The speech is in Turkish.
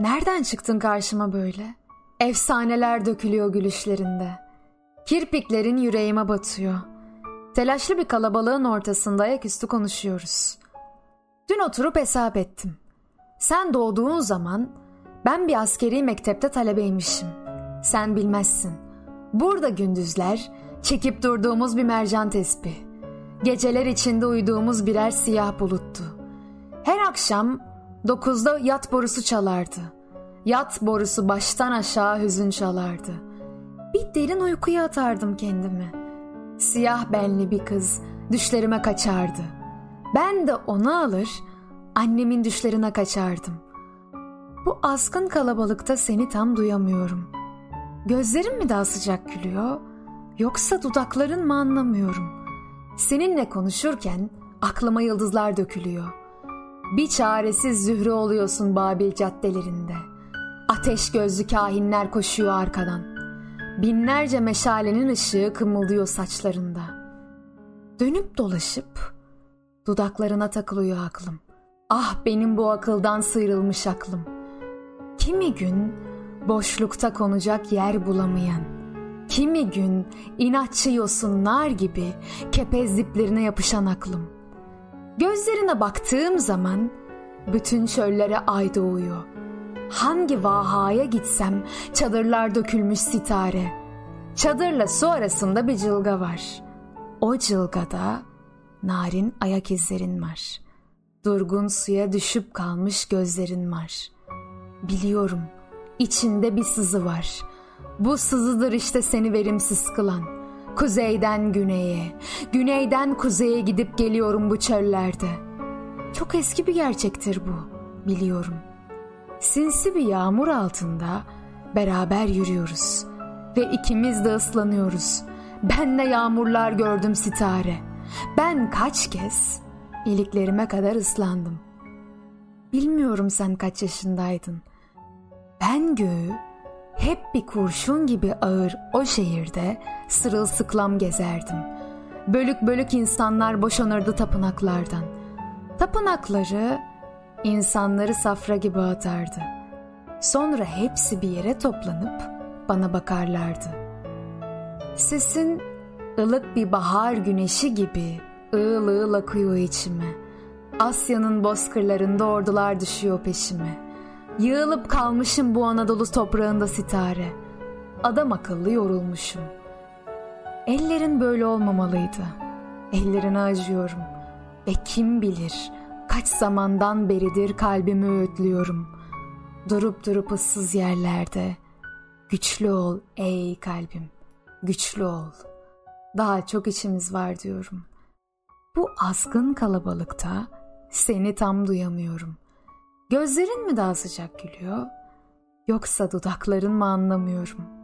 Nereden çıktın karşıma böyle? Efsaneler dökülüyor gülüşlerinde. Kirpiklerin yüreğime batıyor. Telaşlı bir kalabalığın ortasında ayaküstü konuşuyoruz. Dün oturup hesap ettim. Sen doğduğun zaman ben bir askeri mektepte talebeymişim. Sen bilmezsin. Burada gündüzler çekip durduğumuz bir mercan tespih. Geceler içinde uyuduğumuz birer siyah buluttu. Her akşam dokuzda yat borusu çalardı. Yat borusu baştan aşağı hüzün çalardı. Bir derin uykuya atardım kendimi. Siyah benli bir kız düşlerime kaçardı. Ben de onu alır annemin düşlerine kaçardım. Bu azgın kalabalıkta seni tam duyamıyorum. Gözlerin mi daha sıcak gülüyor yoksa dudakların mı anlamıyorum. Seninle konuşurken aklıma yıldızlar dökülüyor. Bir çaresiz zühre oluyorsun Babil caddelerinde. Ateş gözlü kahinler koşuyor arkadan. Binlerce meşalenin ışığı kımıldıyor saçlarında. Dönüp dolaşıp dudaklarına takılıyor aklım. Ah benim bu akıldan sıyrılmış aklım. Kimi gün boşlukta konacak yer bulamayan, kimi gün inatçı yosunlar gibi kepez diplerine yapışan aklım. Gözlerine baktığım zaman bütün çöllere ay doğuyor. Hangi vahaya gitsem çadırlar dökülmüş sitare. Çadırla su arasında bir cılga var. O cılgada narin ayak izlerin var.'' Durgun suya düşüp kalmış gözlerin var. Biliyorum içinde bir sızı var. Bu sızıdır işte seni verimsiz kılan. Kuzeyden güneye, güneyden kuzeye gidip geliyorum bu çöllerde. Çok eski bir gerçektir bu, biliyorum. Sinsi bir yağmur altında beraber yürüyoruz ve ikimiz de ıslanıyoruz. Ben de yağmurlar gördüm sitare. Ben kaç kez İliklerime kadar ıslandım. Bilmiyorum sen kaç yaşındaydın. Ben göğü hep bir kurşun gibi ağır o şehirde sırılsıklam gezerdim. Bölük bölük insanlar boşanırdı tapınaklardan. Tapınakları insanları safra gibi atardı. Sonra hepsi bir yere toplanıp bana bakarlardı. Sesin ılık bir bahar güneşi gibi ığıl ığıl akıyor içime. Asya'nın bozkırlarında ordular düşüyor peşime. Yığılıp kalmışım bu Anadolu toprağında sitare. Adam akıllı yorulmuşum. Ellerin böyle olmamalıydı. Ellerine acıyorum. Ve kim bilir kaç zamandan beridir kalbimi öğütlüyorum. Durup durup ıssız yerlerde. Güçlü ol ey kalbim, güçlü ol. Daha çok içimiz var diyorum. Bu azgın kalabalıkta seni tam duyamıyorum. Gözlerin mi daha sıcak gülüyor? Yoksa dudakların mı anlamıyorum.''